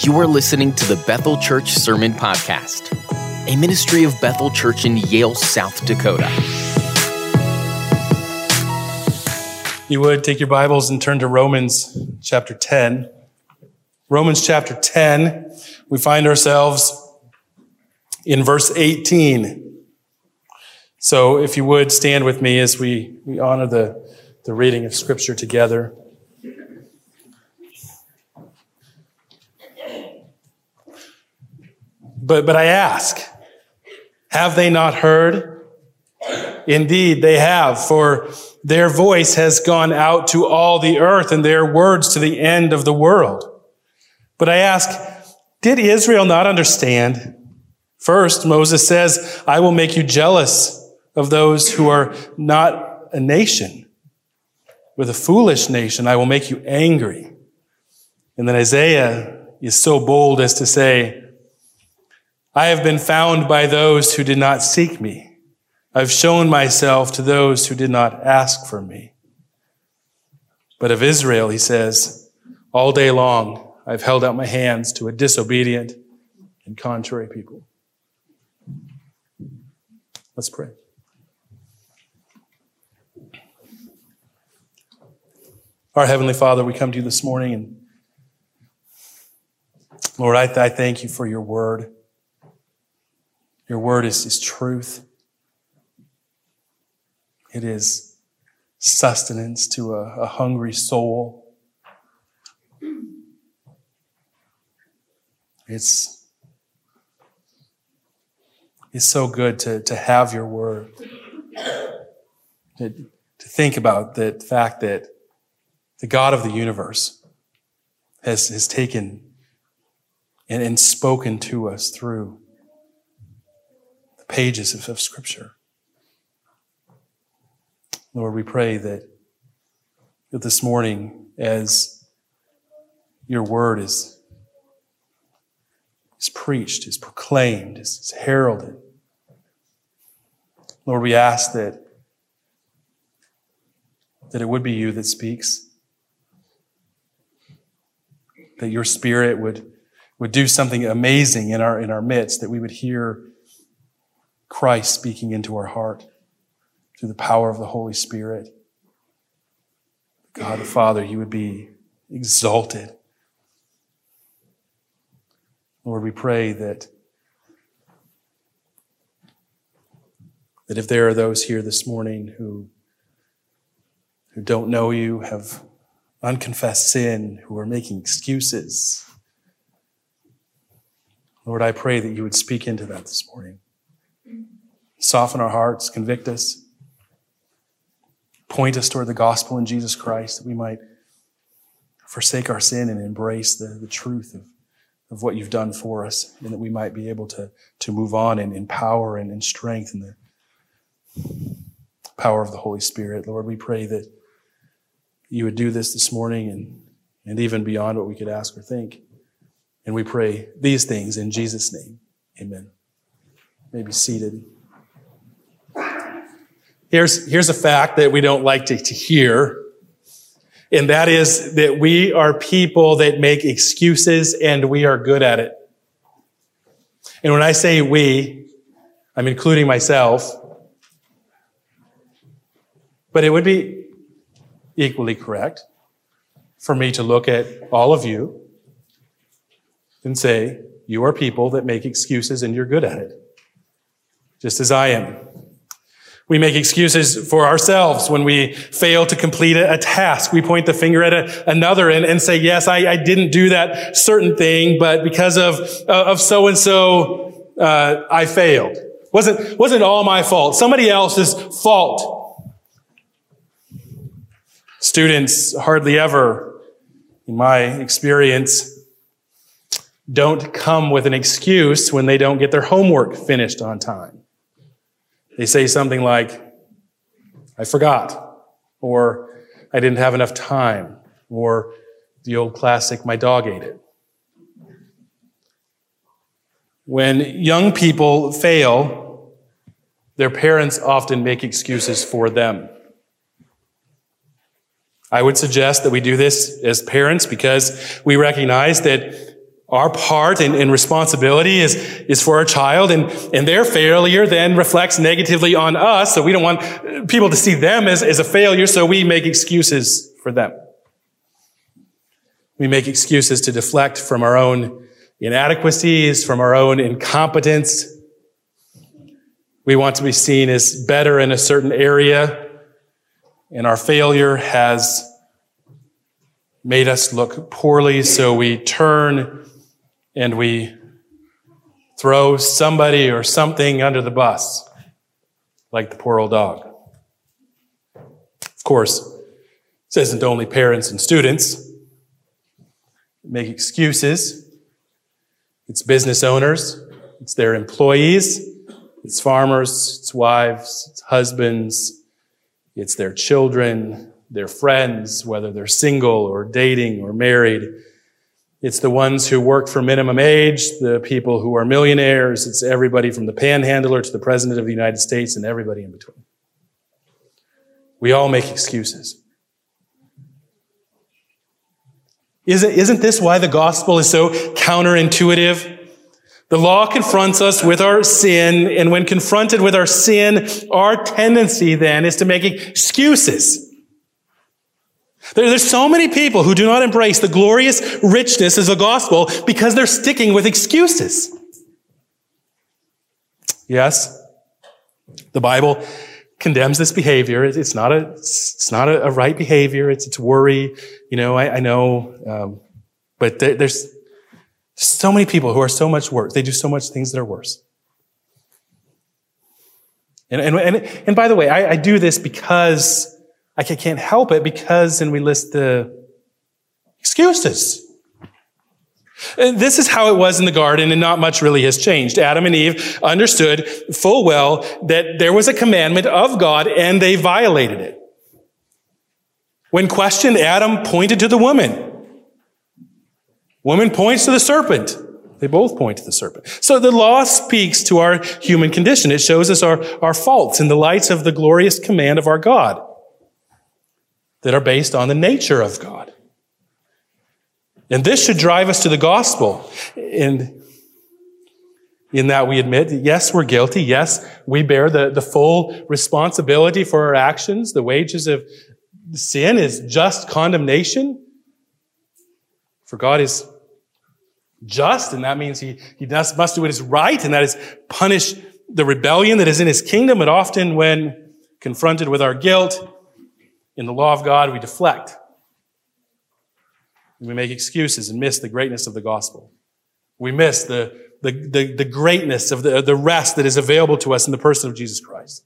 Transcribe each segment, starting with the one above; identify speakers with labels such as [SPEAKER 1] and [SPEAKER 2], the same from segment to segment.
[SPEAKER 1] You are listening to the Bethel Church Sermon Podcast, a ministry of Bethel Church in Yale, South Dakota.
[SPEAKER 2] You would take your Bibles and turn to Romans chapter 10. Romans chapter 10, we find ourselves in verse 18. So if you would stand with me as we, we honor the, the reading of Scripture together. But, but I ask, have they not heard? Indeed, they have, for their voice has gone out to all the earth and their words to the end of the world. But I ask, did Israel not understand? First, Moses says, I will make you jealous of those who are not a nation. With a foolish nation, I will make you angry. And then Isaiah is so bold as to say, I have been found by those who did not seek me. I've shown myself to those who did not ask for me. But of Israel, he says, all day long, I've held out my hands to a disobedient and contrary people. Let's pray. Our Heavenly Father, we come to you this morning and Lord, I, th- I thank you for your word. Your word is, is truth. It is sustenance to a, a hungry soul. It's, it's so good to, to have your word. To, to think about the fact that the God of the universe has, has taken and, and spoken to us through pages of, of Scripture. Lord, we pray that, that this morning, as your word is, is preached, is proclaimed, is, is heralded, Lord, we ask that, that it would be you that speaks, that your spirit would, would do something amazing in our, in our midst, that we would hear Christ speaking into our heart through the power of the Holy Spirit. God the Father, you would be exalted. Lord, we pray that, that if there are those here this morning who, who don't know you, have unconfessed sin, who are making excuses, Lord, I pray that you would speak into that this morning soften our hearts, convict us, point us toward the gospel in Jesus Christ, that we might forsake our sin and embrace the, the truth of, of what you've done for us, and that we might be able to, to move on in, in power and in strength and the power of the Holy Spirit. Lord, we pray that you would do this this morning and, and even beyond what we could ask or think. And we pray these things in Jesus' name. Amen. You may be seated. Here's, here's a fact that we don't like to, to hear. And that is that we are people that make excuses and we are good at it. And when I say we, I'm including myself. But it would be equally correct for me to look at all of you and say, you are people that make excuses and you're good at it. Just as I am. We make excuses for ourselves when we fail to complete a, task. We point the finger at a, another and, and, say, yes, I, I, didn't do that certain thing, but because of, uh, of so and so, I failed. Wasn't, wasn't all my fault. Somebody else's fault. Students hardly ever, in my experience, don't come with an excuse when they don't get their homework finished on time. They say something like, I forgot, or I didn't have enough time, or the old classic, my dog ate it. When young people fail, their parents often make excuses for them. I would suggest that we do this as parents because we recognize that Our part and, and, responsibility is, is for our child and, and their failure then reflects negatively on us. So we don't want uh, people to see them as, as a failure. So we make excuses for them. We make excuses to deflect from our own inadequacies, from our own incompetence. We want to be seen as better in a certain area and our failure has made us look poorly. So we turn and we throw somebody or something under the bus, like the poor old dog. Of course, this isn't only parents and students make excuses. It's business owners, it's their employees, it's farmers, it's wives, it's husbands, it's their children, their friends, whether they're single or dating or married. It's the ones who work for minimum age, the people who are millionaires. It's everybody from the panhandler to the president of the United States and everybody in between. We all make excuses. Isn't this why the gospel is so counterintuitive? The law confronts us with our sin, and when confronted with our sin, our tendency then is to make excuses. There's so many people who do not embrace the glorious richness of the gospel because they're sticking with excuses. Yes, the Bible condemns this behavior. It's not a, it's not a, right behavior. It's, it's worry. You know, I, I know, um, but there, there's so many people who are so much worse. They do so much things that are worse. And, and, and, and by the way, I, I do this because I can't help it because, and we list the excuses. This is how it was in the garden, and not much really has changed. Adam and Eve understood full well that there was a commandment of God, and they violated it. When questioned, Adam pointed to the woman. Woman points to the serpent. They both point to the serpent. So the law speaks to our human condition. It shows us our, our faults in the light of the glorious command of our God that are based on the nature of God. And this should drive us to the gospel. And in that we admit, yes, we're guilty. Yes, we bear the, the full responsibility for our actions. The wages of sin is just condemnation. For God is just, and that means he, he must, must do what is right, and that is punish the rebellion that is in his kingdom. But often when confronted with our guilt, in the law of God, we deflect. We make excuses and miss the greatness of the gospel. We miss the, the, the, the, greatness of the, the rest that is available to us in the person of Jesus Christ.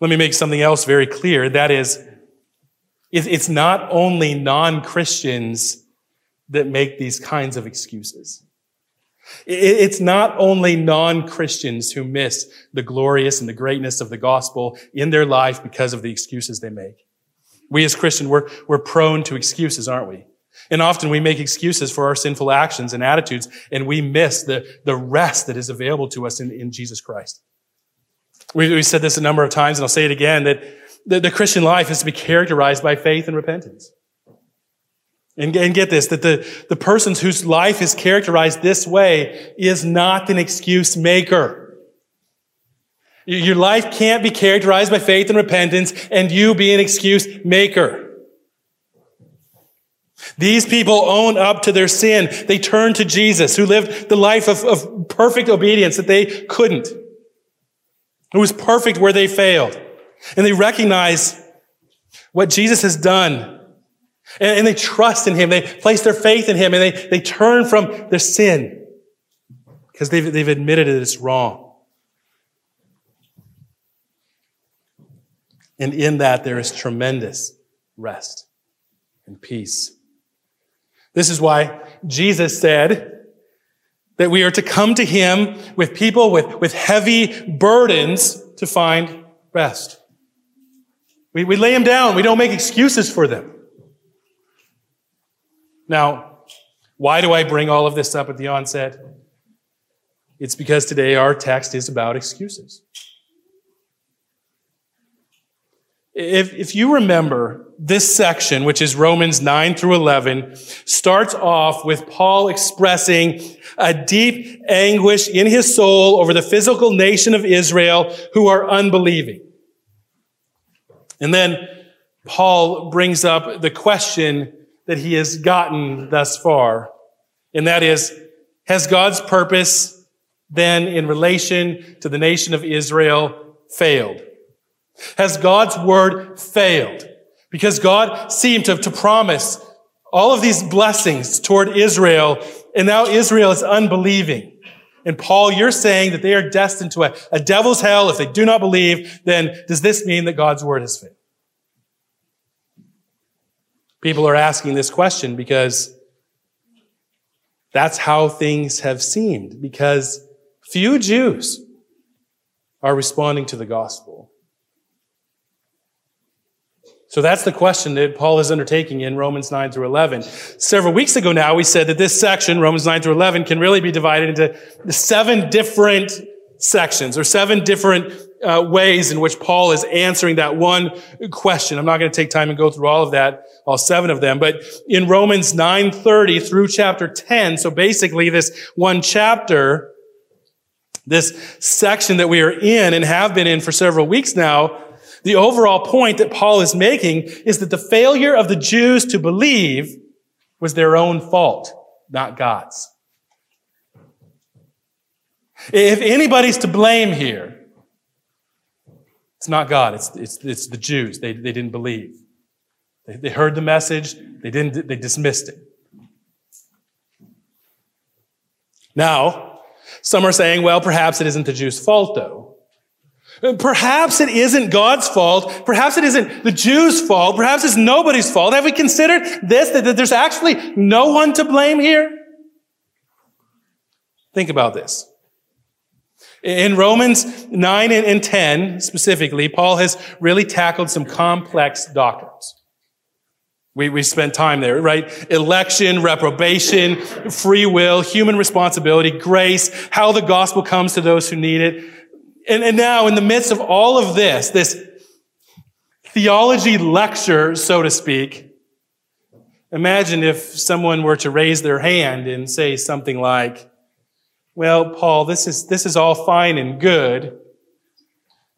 [SPEAKER 2] Let me make something else very clear. That is, it's not only non-Christians that make these kinds of excuses. It's not only non-Christians who miss the glorious and the greatness of the gospel in their life because of the excuses they make. We as Christians, we're, we're prone to excuses, aren't we? And often we make excuses for our sinful actions and attitudes, and we miss the, the rest that is available to us in, in Jesus Christ. We, we said this a number of times, and I'll say it again, that the, the Christian life is to be characterized by faith and repentance. And, and get this, that the, the person whose life is characterized this way is not an excuse maker. Your life can't be characterized by faith and repentance and you be an excuse maker. These people own up to their sin. They turn to Jesus, who lived the life of, of perfect obedience that they couldn't, who was perfect where they failed. And they recognize what Jesus has done. And, and they trust in him. They place their faith in him and they, they turn from their sin because they've, they've admitted that it's wrong. And in that, there is tremendous rest and peace. This is why Jesus said that we are to come to Him with people with, with heavy burdens to find rest. We, we lay them down. We don't make excuses for them. Now, why do I bring all of this up at the onset? It's because today our text is about excuses. If, if you remember, this section, which is Romans 9 through 11, starts off with Paul expressing a deep anguish in his soul over the physical nation of Israel who are unbelieving. And then Paul brings up the question that he has gotten thus far. And that is, has God's purpose then in relation to the nation of Israel failed? Has God's word failed? Because God seemed to, to promise all of these blessings toward Israel, and now Israel is unbelieving. And Paul, you're saying that they are destined to a, a devil's hell if they do not believe, then does this mean that God's word has failed? People are asking this question because that's how things have seemed, because few Jews are responding to the gospel. So that's the question that Paul is undertaking in Romans 9 through 11. Several weeks ago now, we said that this section, Romans 9 through 11, can really be divided into seven different sections or seven different uh, ways in which Paul is answering that one question. I'm not going to take time and go through all of that, all seven of them, but in Romans 9:30 through chapter 10, so basically this one chapter, this section that we are in and have been in for several weeks now, the overall point that Paul is making is that the failure of the Jews to believe was their own fault, not God's. If anybody's to blame here, it's not God, it's, it's, it's the Jews. They, they didn't believe. They, they heard the message, they, didn't, they dismissed it. Now, some are saying, well, perhaps it isn't the Jews' fault, though. Perhaps it isn't God's fault. Perhaps it isn't the Jews' fault. Perhaps it's nobody's fault. Have we considered this, that there's actually no one to blame here? Think about this. In Romans 9 and 10 specifically, Paul has really tackled some complex doctrines. We, we spent time there, right? Election, reprobation, free will, human responsibility, grace, how the gospel comes to those who need it. And, and now, in the midst of all of this, this theology lecture, so to speak, imagine if someone were to raise their hand and say something like, well, Paul, this is, this is all fine and good.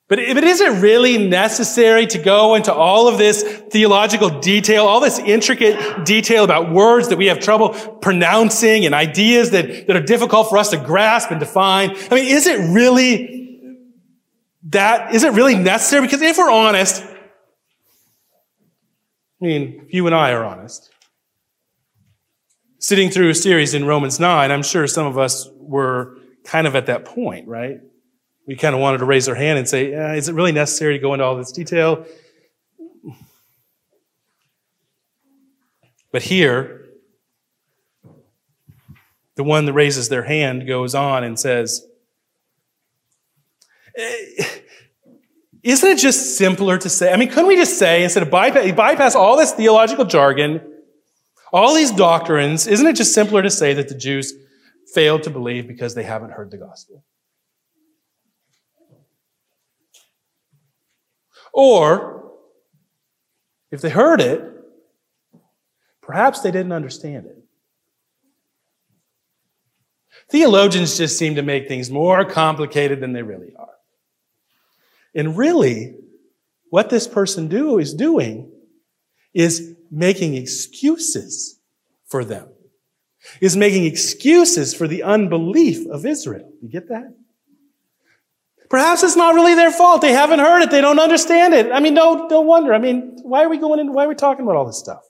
[SPEAKER 2] But if it isn't really necessary to go into all of this theological detail, all this intricate detail about words that we have trouble pronouncing and ideas that, that are difficult for us to grasp and define, I mean, is it really that, is it really necessary? Because if we're honest, I mean, if you and I are honest, sitting through a series in Romans 9, I'm sure some of us were kind of at that point, right? We kind of wanted to raise our hand and say, is it really necessary to go into all this detail? But here, the one that raises their hand goes on and says, eh, isn't it just simpler to say? I mean, couldn't we just say, instead of bypass, bypass all this theological jargon, all these doctrines, isn't it just simpler to say that the Jews failed to believe because they haven't heard the gospel? Or, if they heard it, perhaps they didn't understand it. Theologians just seem to make things more complicated than they really are. And really, what this person do is doing is making excuses for them, is making excuses for the unbelief of Israel. You get that? Perhaps it's not really their fault. They haven't heard it. They don't understand it. I mean, no, don't wonder. I mean, why are we going into, why are we talking about all this stuff?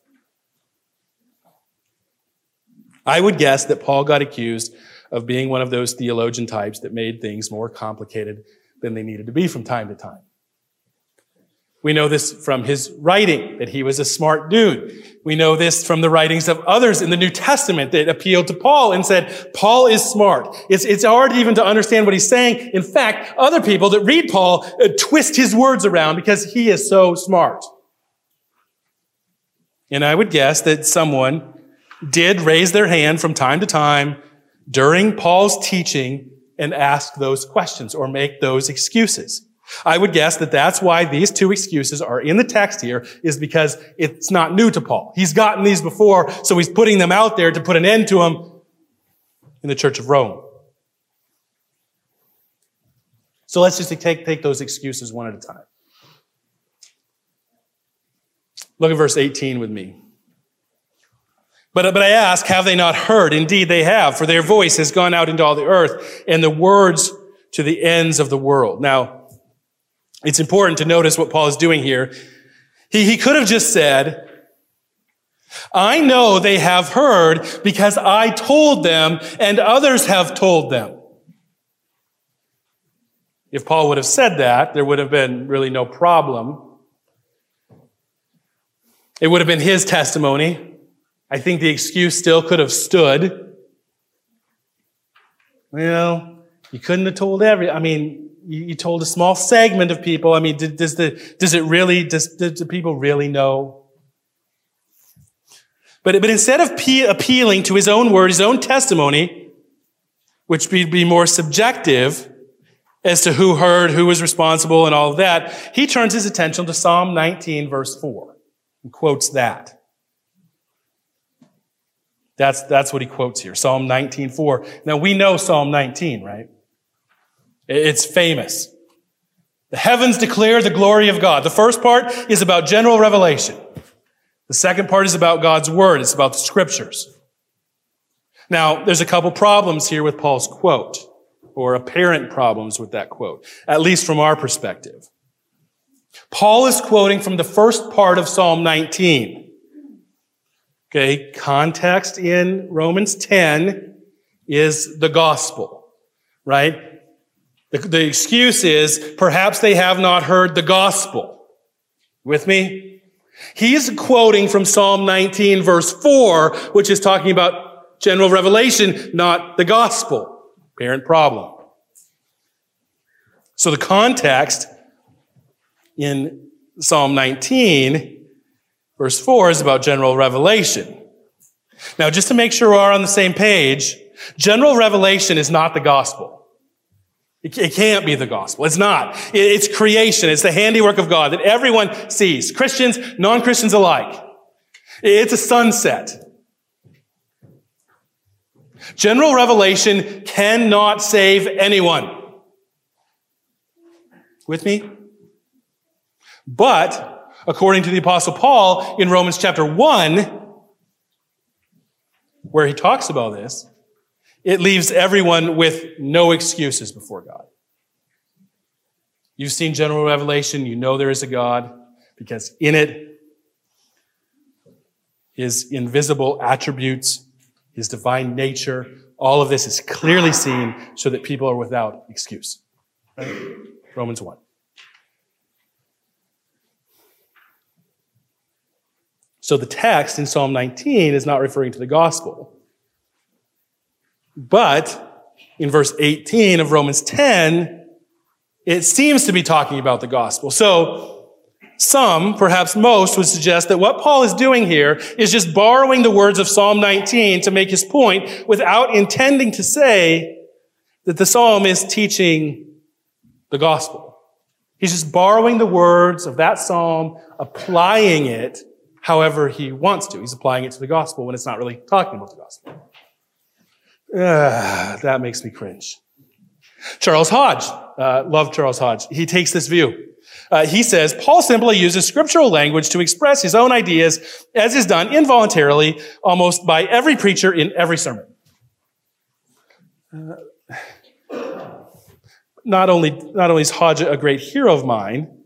[SPEAKER 2] I would guess that Paul got accused of being one of those theologian types that made things more complicated than they needed to be from time to time. We know this from his writing, that he was a smart dude. We know this from the writings of others in the New Testament that appealed to Paul and said, Paul is smart. It's, it's hard even to understand what he's saying. In fact, other people that read Paul uh, twist his words around because he is so smart. And I would guess that someone did raise their hand from time to time during Paul's teaching and ask those questions or make those excuses. I would guess that that's why these two excuses are in the text here is because it's not new to Paul. He's gotten these before, so he's putting them out there to put an end to them in the church of Rome. So let's just take, take those excuses one at a time. Look at verse 18 with me. But, but I ask, have they not heard? Indeed, they have, for their voice has gone out into all the earth, and the words to the ends of the world. Now, it's important to notice what Paul is doing here. He, he could have just said, I know they have heard because I told them and others have told them. If Paul would have said that, there would have been really no problem. It would have been his testimony. I think the excuse still could have stood. Well, you couldn't have told every, I mean, you, told a small segment of people. I mean, does the, does it really, does, do people really know? But, but instead of pe- appealing to his own word, his own testimony, which would be more subjective as to who heard, who was responsible, and all of that, he turns his attention to Psalm 19, verse 4, and quotes that. That's, that's what he quotes here. Psalm 19:4. Now we know Psalm 19, right? It's famous. The heavens declare the glory of God. The first part is about general revelation. The second part is about God's word. It's about the scriptures. Now, there's a couple problems here with Paul's quote, or apparent problems with that quote, at least from our perspective. Paul is quoting from the first part of Psalm 19. Okay, context in Romans 10 is the gospel, right? The, the, excuse is perhaps they have not heard the gospel. With me? He's quoting from Psalm 19 verse 4, which is talking about general revelation, not the gospel. Parent problem. So the context in Psalm 19 Verse 4 is about general revelation. Now, just to make sure we're on the same page, general revelation is not the gospel. It can't be the gospel. It's not. It's creation. It's the handiwork of God that everyone sees. Christians, non-Christians alike. It's a sunset. General revelation cannot save anyone. With me? But according to the apostle Paul in Romans chapter 1, where he talks about this, it leaves everyone with no excuses before God. You've seen general revelation, you know there is a God, because in it, his invisible attributes, his divine nature, all of this is clearly seen so that people are without excuse. Romans 1. So the text in Psalm 19 is not referring to the gospel. But in verse 18 of Romans 10, it seems to be talking about the gospel. So some, perhaps most, would suggest that what Paul is doing here is just borrowing the words of Psalm 19 to make his point without intending to say that the psalm is teaching the gospel. He's just borrowing the words of that psalm, applying it however he wants to. He's applying it to the gospel when it's not really talking about the gospel. That makes me cringe. Charles Hodge, uh, love Charles Hodge. He takes this view. Uh, he says Paul simply uses scriptural language to express his own ideas, as is done involuntarily almost by every preacher in every sermon. Uh, not only not only is Hodge a great hero of mine,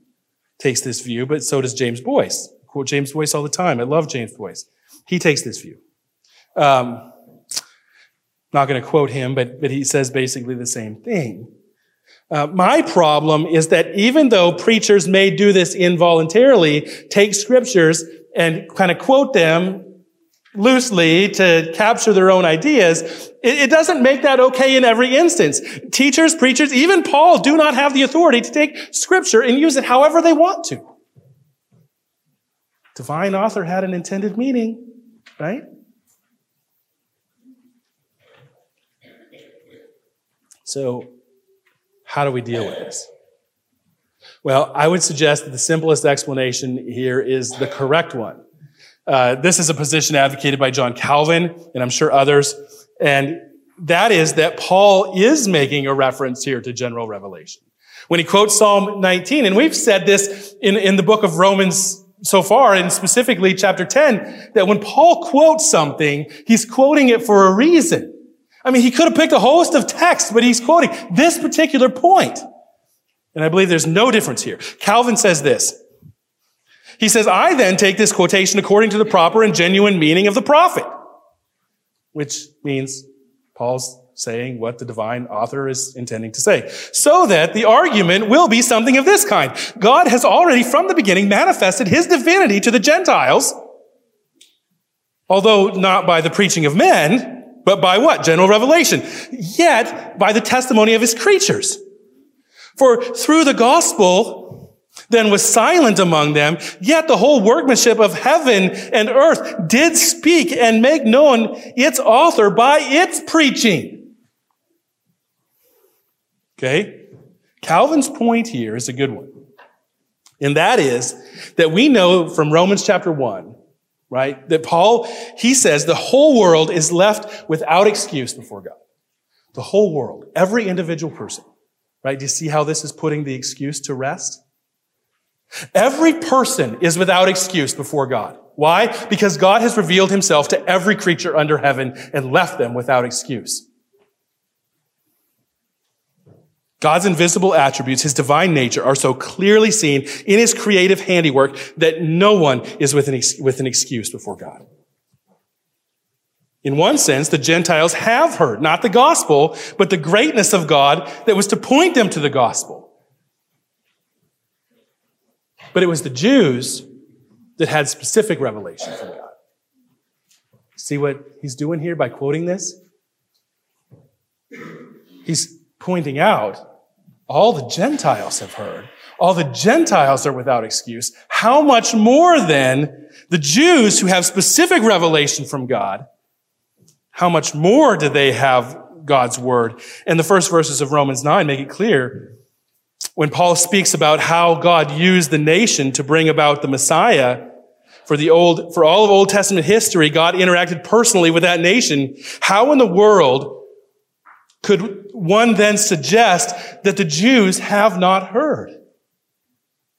[SPEAKER 2] takes this view, but so does James Boice quote James Boice all the time. I love James Boice. He takes this view. Um, not going to quote him, but, but he says basically the same thing. Uh, my problem is that even though preachers may do this involuntarily, take scriptures and kind of quote them loosely to capture their own ideas, it, it, doesn't make that okay in every instance. Teachers, preachers, even Paul do not have the authority to take scripture and use it however they want to. Divine author had an intended meaning, right? So, how do we deal with this? Well, I would suggest that the simplest explanation here is the correct one. Uh, this is a position advocated by John Calvin, and I'm sure others. And that is that Paul is making a reference here to general revelation. When he quotes Psalm 19, and we've said this in, in the book of Romans so far, and specifically chapter 10, that when Paul quotes something, he's quoting it for a reason. I mean, he could have picked a host of texts, but he's quoting this particular point. And I believe there's no difference here. Calvin says this. He says, I then take this quotation according to the proper and genuine meaning of the prophet, which means Paul's saying what the divine author is intending to say. So that the argument will be something of this kind. God has already from the beginning manifested his divinity to the Gentiles, although not by the preaching of men, but by what? General revelation. Yet, by the testimony of his creatures. For through the gospel, then was silent among them, yet the whole workmanship of heaven and earth did speak and make known its author by its preaching. Okay? Calvin's point here is a good one. And that is that we know from Romans chapter 1 right? That Paul, he says the whole world is left without excuse before God. The whole world, every individual person, right? Do you see how this is putting the excuse to rest? Every person is without excuse before God. Why? Because God has revealed himself to every creature under heaven and left them without excuse. God's invisible attributes, his divine nature, are so clearly seen in his creative handiwork that no one is with an, ex- with an excuse before God. In one sense, the Gentiles have heard, not the gospel, but the greatness of God that was to point them to the gospel. But it was the Jews that had specific revelation from God. See what he's doing here by quoting this? He's pointing out all the Gentiles have heard. All the Gentiles are without excuse. How much more then the Jews who have specific revelation from God, how much more do they have God's word? And the first verses of Romans 9 make it clear when Paul speaks about how God used the nation to bring about the Messiah, for the old, for all of Old Testament history, God interacted personally with that nation. How in the world could one then suggest that the Jews have not heard? I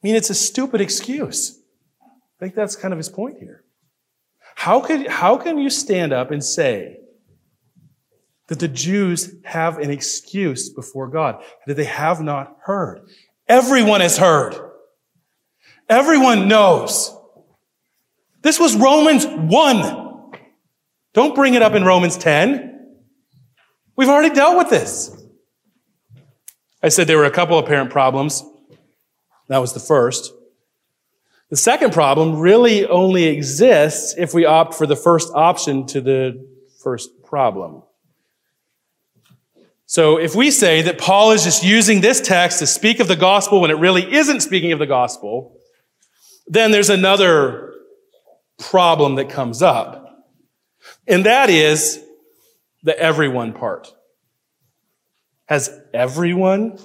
[SPEAKER 2] mean, it's a stupid excuse. I think that's kind of his point here. How, could, how can you stand up and say that the Jews have an excuse before God, that they have not heard? Everyone has heard. Everyone knows. This was Romans 1. Don't bring it up in Romans 10. We've already dealt with this. I said there were a couple apparent problems. That was the first. The second problem really only exists if we opt for the first option to the first problem. So if we say that Paul is just using this text to speak of the gospel when it really isn't speaking of the gospel, then there's another problem that comes up. And that is the everyone part. Has everyone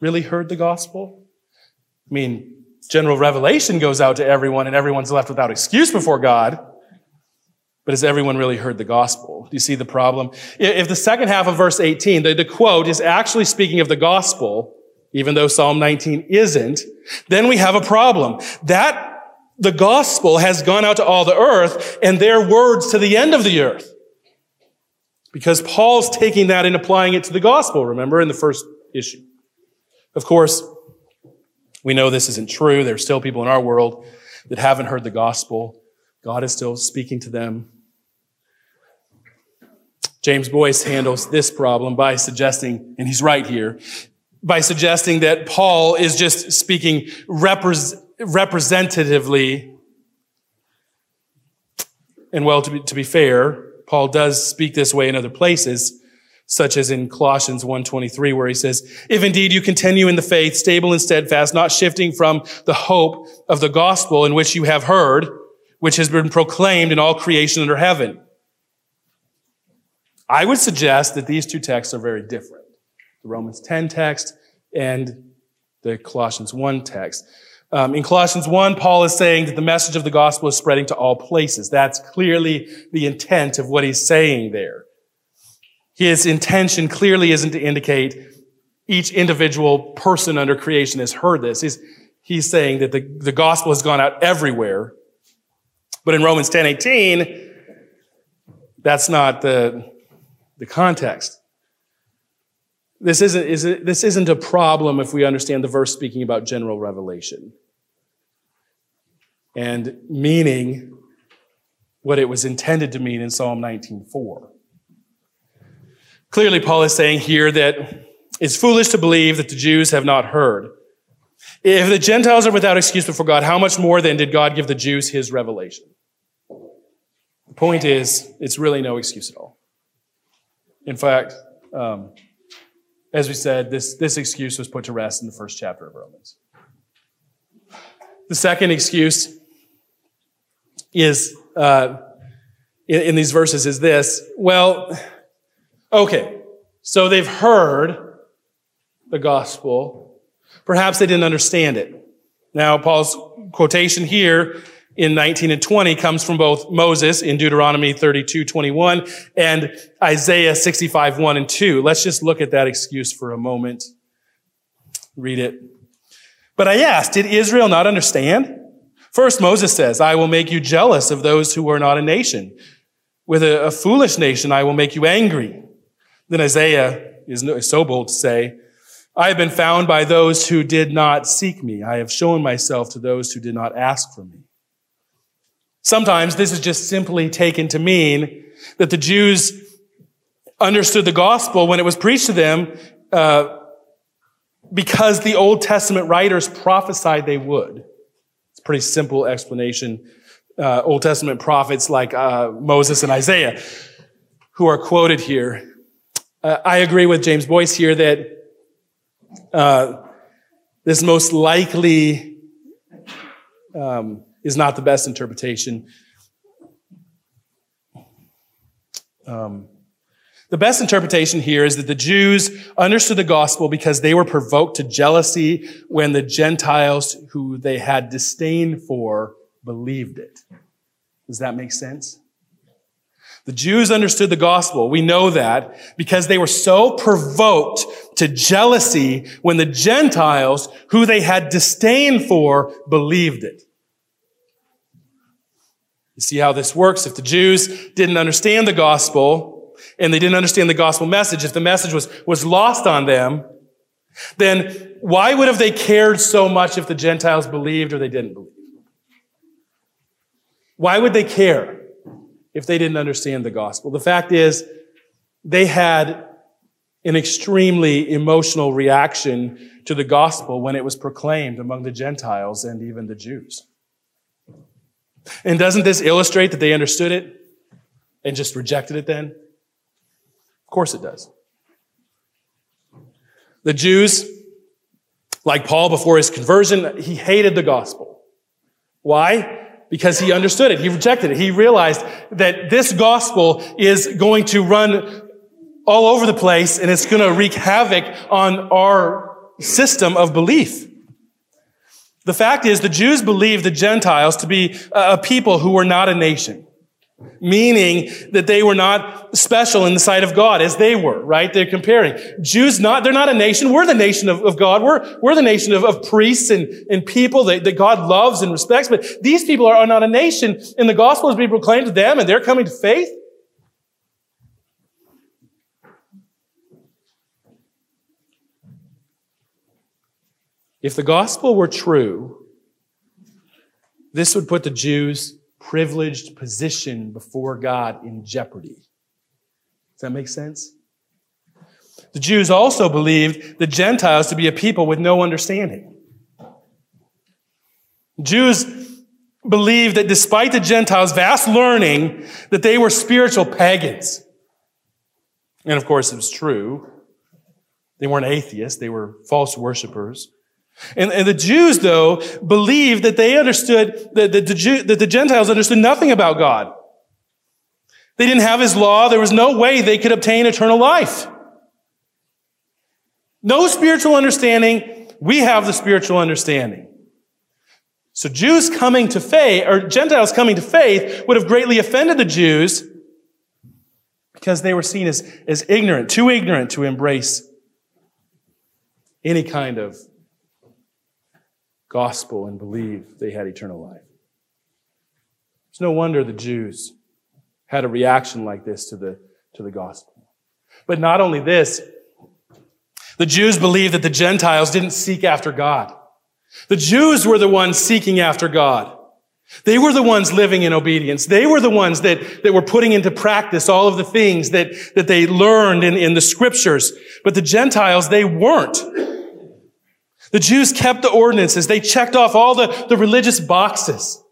[SPEAKER 2] really heard the gospel? I mean, general revelation goes out to everyone and everyone's left without excuse before God. But has everyone really heard the gospel? Do you see the problem? If the second half of verse 18, the, the quote is actually speaking of the gospel, even though Psalm 19 isn't, then we have a problem. That the gospel has gone out to all the earth and their words to the end of the earth. Because Paul's taking that and applying it to the gospel, remember, in the first issue. Of course, we know this isn't true. There are still people in our world that haven't heard the gospel. God is still speaking to them. James Boice handles this problem by suggesting, and he's right here, by suggesting that Paul is just speaking repres- representatively. And well, to be, to be fair, Paul does speak this way in other places, such as in Colossians 1.23, where he says, If indeed you continue in the faith, stable and steadfast, not shifting from the hope of the gospel in which you have heard, which has been proclaimed in all creation under heaven. I would suggest that these two texts are very different. The Romans 10 text and the Colossians 1 text. Um, in Colossians 1, Paul is saying that the message of the gospel is spreading to all places. That's clearly the intent of what he's saying there. His intention clearly isn't to indicate each individual person under creation has heard this. He's, he's saying that the, the gospel has gone out everywhere. But in Romans 10 18, that's not the, the context. This isn't, is it, this isn't a problem if we understand the verse speaking about general revelation and meaning what it was intended to mean in Psalm 19:4. Clearly, Paul is saying here that it's foolish to believe that the Jews have not heard. If the Gentiles are without excuse before God, how much more then did God give the Jews his revelation? The point is, it's really no excuse at all. In fact, um, as we said, this, this excuse was put to rest in the first chapter of Romans. The second excuse is uh, in, in these verses is this. Well, okay, so they've heard the gospel. Perhaps they didn't understand it. Now, Paul's quotation here in 19 and 20 comes from both Moses in Deuteronomy 32, 21 and Isaiah 65, 1 and 2. Let's just look at that excuse for a moment. Read it. But I asked, did Israel not understand? First, Moses says, I will make you jealous of those who are not a nation. With a, a foolish nation, I will make you angry. Then Isaiah is so bold to say, I have been found by those who did not seek me. I have shown myself to those who did not ask for me. Sometimes this is just simply taken to mean that the Jews understood the gospel when it was preached to them uh, because the Old Testament writers prophesied they would. It's a pretty simple explanation. Uh, Old Testament prophets like uh, Moses and Isaiah, who are quoted here. Uh, I agree with James Boice here that uh, this most likely um, is not the best interpretation. Um, the best interpretation here is that the Jews understood the gospel because they were provoked to jealousy when the Gentiles who they had disdain for believed it. Does that make sense? The Jews understood the gospel. We know that because they were so provoked to jealousy when the Gentiles who they had disdain for believed it. You see how this works? If the Jews didn't understand the gospel and they didn't understand the gospel message, if the message was, was lost on them, then why would have they cared so much if the Gentiles believed or they didn't believe? Why would they care if they didn't understand the gospel? The fact is, they had an extremely emotional reaction to the gospel when it was proclaimed among the Gentiles and even the Jews. And doesn't this illustrate that they understood it and just rejected it then? Of course it does. The Jews, like Paul before his conversion, he hated the gospel. Why? Because he understood it. He rejected it. He realized that this gospel is going to run all over the place and it's going to wreak havoc on our system of belief. The fact is, the Jews believed the Gentiles to be a people who were not a nation, meaning that they were not special in the sight of God as they were, right? They're comparing. Jews not, they're not a nation. We're the nation of, of God. We're, we're the nation of, of priests and, and people that, that God loves and respects. But these people are, are not a nation, and the gospel is being proclaimed to them, and they're coming to faith. If the gospel were true, this would put the Jews' privileged position before God in jeopardy. Does that make sense? The Jews also believed the Gentiles to be a people with no understanding. Jews believed that despite the Gentiles' vast learning, that they were spiritual pagans. And of course, it was true. They weren't atheists, they were false worshippers. And, and the Jews, though, believed that they understood, that, that, the Jew, that the Gentiles understood nothing about God. They didn't have his law. There was no way they could obtain eternal life. No spiritual understanding we have the spiritual understanding. So Jews coming to faith, or Gentiles coming to faith, would have greatly offended the Jews because they were seen as, as ignorant, too ignorant to embrace any kind of gospel and believe they had eternal life. It's no wonder the Jews had a reaction like this to the, to the gospel. But not only this, the Jews believed that the Gentiles didn't seek after God. The Jews were the ones seeking after God. They were the ones living in obedience. They were the ones that, that were putting into practice all of the things that, that they learned in, in the scriptures. But the Gentiles, they weren't. The Jews kept the ordinances. They checked off all the, the religious boxes.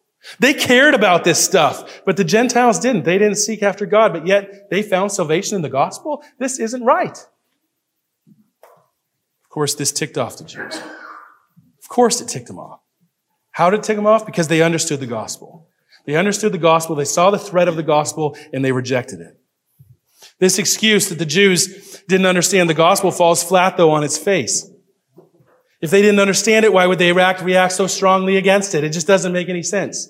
[SPEAKER 2] They cared about this stuff, but the Gentiles didn't. They didn't seek after God, but yet they found salvation in the gospel. This isn't right. Of course, this ticked off the Jews. Of course, it ticked them off. How did it tick them off? Because they understood the gospel. They understood the gospel, they saw the threat of the gospel, and they rejected it. This excuse that the Jews didn't understand the gospel falls flat, though, on its face. If they didn't understand it, why would they react, react so strongly against it? It just doesn't make any sense.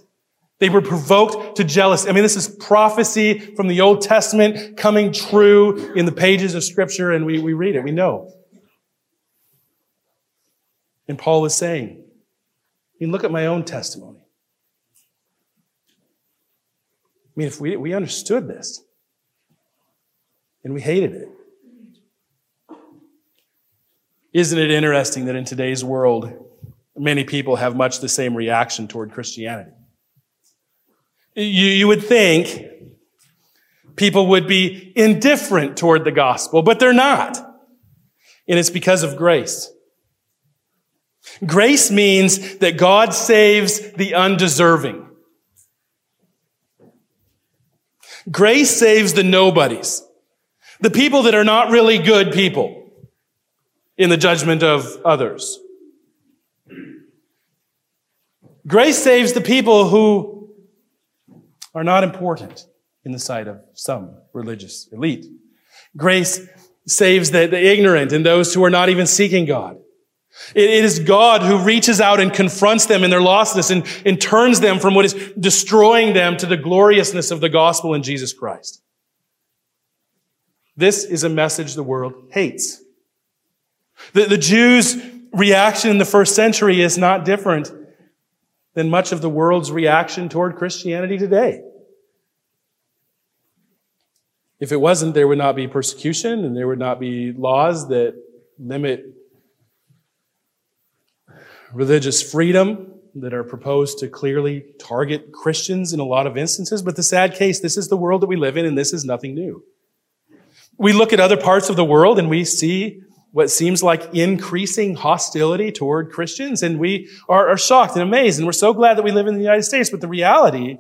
[SPEAKER 2] They were provoked to jealousy. I mean, this is prophecy from the Old Testament coming true in the pages of Scripture, and we, we read it. We know. And Paul is saying, I mean, look at my own testimony. I mean, if we, we understood this and we hated it, isn't it interesting that in today's world, many people have much the same reaction toward Christianity? You, you would think people would be indifferent toward the gospel, but they're not. And it's because of grace. Grace means that God saves the undeserving. Grace saves the nobodies, the people that are not really good people in the judgment of others. Grace saves the people who are not important in the sight of some religious elite. Grace saves the, the ignorant and those who are not even seeking God. It is God who reaches out and confronts them in their lostness and, and turns them from what is destroying them to the gloriousness of the gospel in Jesus Christ. This is a message the world hates. The, the Jews' reaction in the first century is not different than much of the world's reaction toward Christianity today. If it wasn't, there would not be persecution and there would not be laws that limit religious freedom that are proposed to clearly target Christians in a lot of instances. But the sad case, this is the world that we live in, and this is nothing new. We look at other parts of the world and we see what seems like increasing hostility toward Christians, and we are, are shocked and amazed, and we're so glad that we live in the United States. But the reality,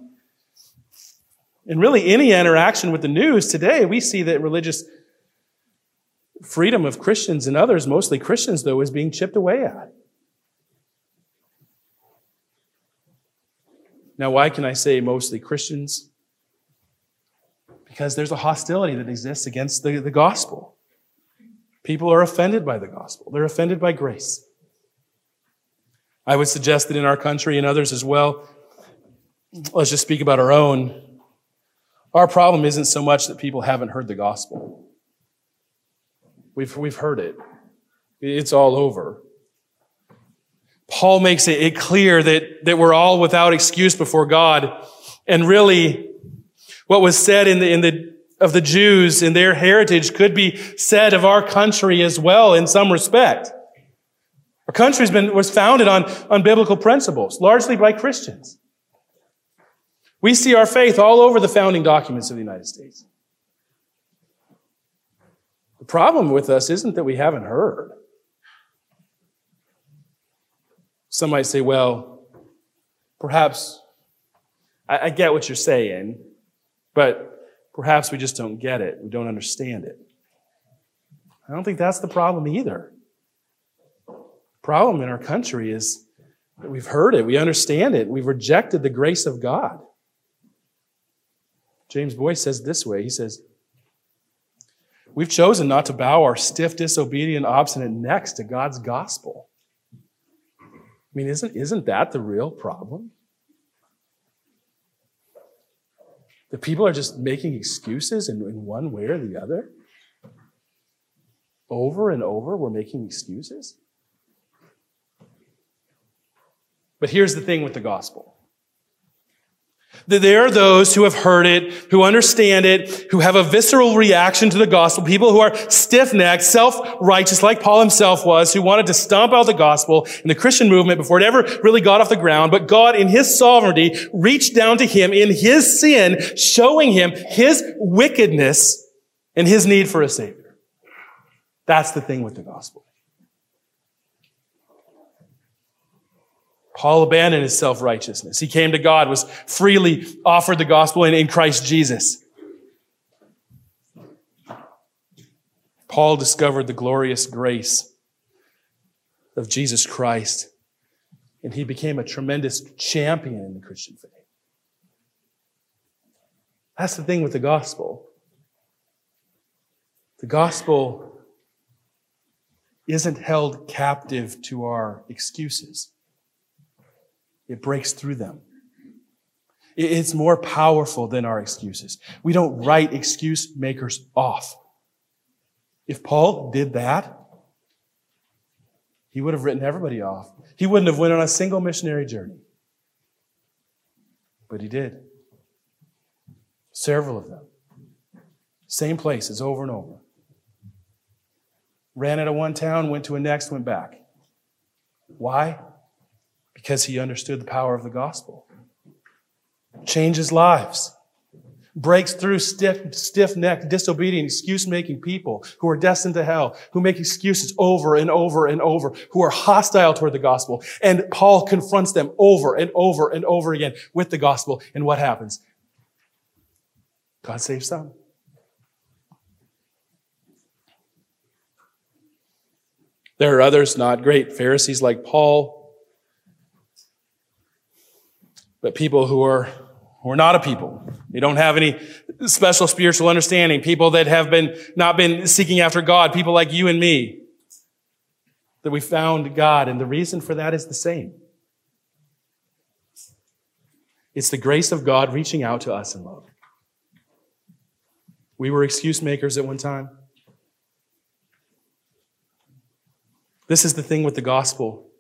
[SPEAKER 2] in really any interaction with the news today, we see that religious freedom of Christians and others, mostly Christians though, is being chipped away at. Now, why can I say mostly Christians? Because there's a hostility that exists against the, the gospel. People are offended by the gospel, they're offended by grace. I would suggest that in our country and others as well, let's just speak about our own. Our problem isn't so much that people haven't heard the gospel. We've, we've heard it. It's all over. Paul makes it clear that, that we're all without excuse before God. And really, what was said in the, in the, of the Jews and their heritage could be said of our country as well in some respect. Our country's been, was founded on, on biblical principles, largely by Christians. We see our faith all over the founding documents of the United States. The problem with us isn't that we haven't heard. Some might say, well, perhaps I, I get what you're saying, but perhaps we just don't get it. We don't understand it. I don't think that's the problem either. The problem in our country is that we've heard it, we understand it, we've rejected the grace of God. James Boice says this way He says, We've chosen not to bow our stiff, disobedient, obstinate necks to God's gospel. I mean, isn't, isn't that the real problem? The people are just making excuses in, in one way or the other. Over and over, we're making excuses. But here's the thing with the gospel there are those who have heard it, who understand it, who have a visceral reaction to the gospel, people who are stiff-necked, self-righteous, like Paul himself was, who wanted to stomp out the gospel in the Christian movement before it ever really got off the ground. But God, in his sovereignty, reached down to him in his sin, showing him his wickedness and his need for a savior. That's the thing with the gospel. Paul abandoned his self-righteousness. He came to God, was freely offered the gospel in, in Christ Jesus. Paul discovered the glorious grace of Jesus Christ, and he became a tremendous champion in the Christian faith. That's the thing with the gospel. The gospel isn't held captive to our excuses. It breaks through them. It's more powerful than our excuses. We don't write excuse makers off. If Paul did that, he would have written everybody off. He wouldn't have went on a single missionary journey. But he did. Several of them. Same places over and over. Ran out of one town, went to a next, went back. Why? Because he understood the power of the gospel. Changes lives. Breaks through stiff, stiff-necked, disobedient, excuse-making people who are destined to hell, who make excuses over and over and over, who are hostile toward the gospel. And Paul confronts them over and over and over again with the gospel. And what happens? God saves some. There are others not great Pharisees like Paul but people who are who are not a people. They don't have any special spiritual understanding. People that have been not been seeking after God. People like you and me. That we found God, and the reason for that is the same. It's the grace of God reaching out to us in love. We were excuse makers at one time. This is the thing with the gospel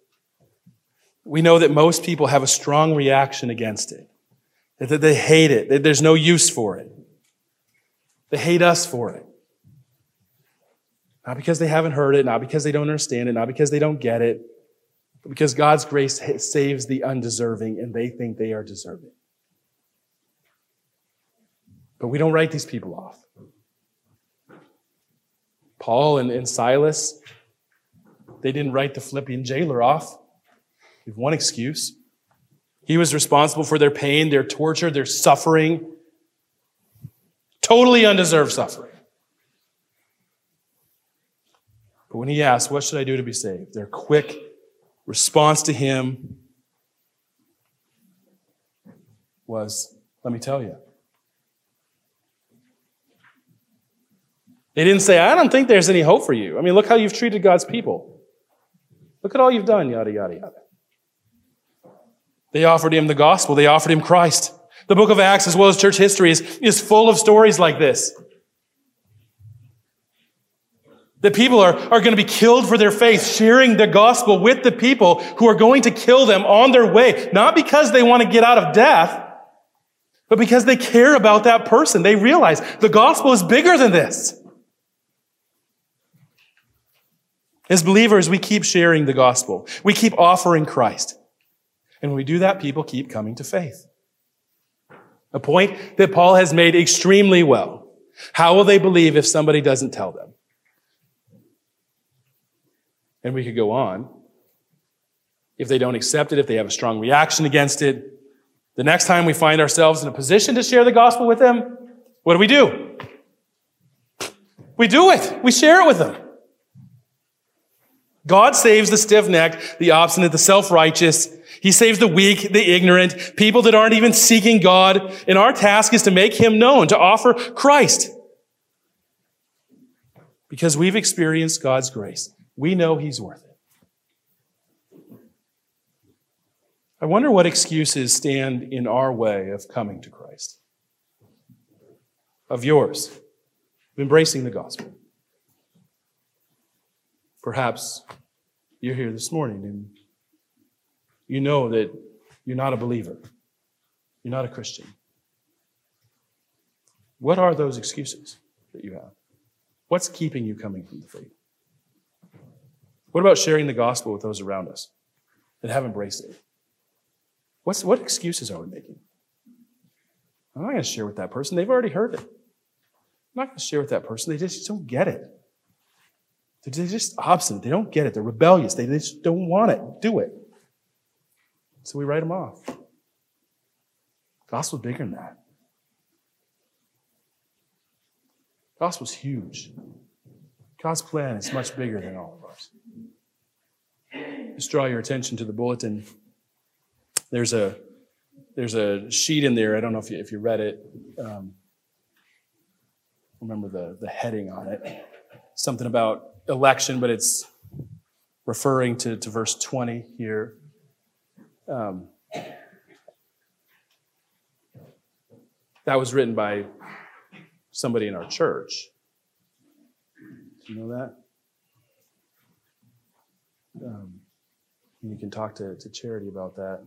[SPEAKER 2] we know that most people have a strong reaction against it, that they hate it, that there's no use for it. They hate us for it. Not because they haven't heard it, not because they don't understand it, not because they don't get it, but because God's grace saves the undeserving and they think they are deserving. But we don't write these people off. Paul and, and Silas, they didn't write the Philippian jailer off. We have one excuse. He was responsible for their pain, their torture, their suffering. Totally undeserved suffering. But when he asked, What should I do to be saved? their quick response to him was, Let me tell you. They didn't say, I don't think there's any hope for you. I mean, look how you've treated God's people. Look at all you've done, yada, yada, yada. They offered him the gospel. They offered him Christ. The book of Acts, as well as church history, is, is full of stories like this. The people are, are going to be killed for their faith, sharing the gospel with the people who are going to kill them on their way, not because they want to get out of death, but because they care about that person. They realize the gospel is bigger than this. As believers, we keep sharing the gospel. We keep offering Christ. And when we do that, people keep coming to faith. A point that Paul has made extremely well. How will they believe if somebody doesn't tell them? And we could go on. If they don't accept it, if they have a strong reaction against it, the next time we find ourselves in a position to share the gospel with them, what do we do? We do it. We share it with them. God saves the stiff necked, the obstinate, the self righteous, he saves the weak, the ignorant, people that aren't even seeking God. And our task is to make him known, to offer Christ. Because we've experienced God's grace. We know he's worth it. I wonder what excuses stand in our way of coming to Christ. Of yours, of embracing the gospel. Perhaps you're here this morning and you know that you're not a believer, you're not a Christian. What are those excuses that you have? What's keeping you coming from the faith? What about sharing the gospel with those around us that have embraced it? What's, what excuses are we making? I'm not going to share with that person. They've already heard it. I'm not going to share with that person. They just don't get it. They're just obstinate. They don't get it. They're rebellious. They just don't want it. Do it. So we write them off. Gospel's bigger than that. Gospel's huge. God's plan is much bigger than all of ours. Just draw your attention to the bulletin. There's a there's a sheet in there. I don't know if you, if you read it. Um, remember the, the heading on it. Something about election, but it's referring to, to verse 20 here. Um, that was written by somebody in our church. Do you know that? Um, you can talk to, to Charity about that.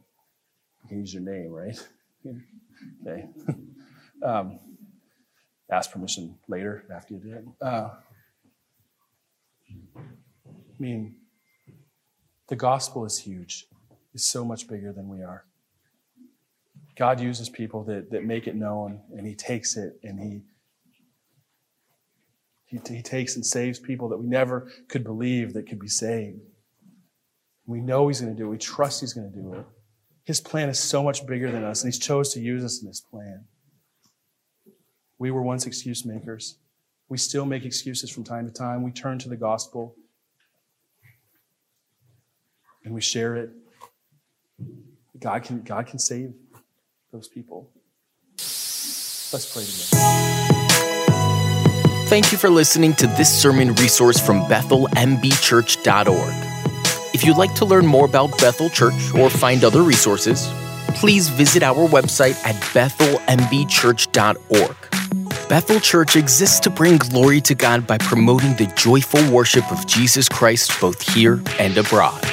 [SPEAKER 2] You can use your name, right? okay. um, ask permission later after you do it. Uh, I mean, the gospel is huge. It's so much bigger than we are. God uses people that, that make it known, and He takes it and He he, he takes and saves people that we never could believe that could be saved. We know He's going to do it. We trust He's going to do it. His plan is so much bigger than us, and He's chose to use us in His plan. We were once excuse makers. We still make excuses from time to time. We turn to the gospel and we share it. God can, God can save those people. Let's pray together.
[SPEAKER 1] Thank you for listening to this sermon resource from BethelMBChurch.org. If you'd like to learn more about Bethel Church or find other resources, please visit our website at BethelMBChurch.org. Bethel Church exists to bring glory to God by promoting the joyful worship of Jesus Christ both here and abroad.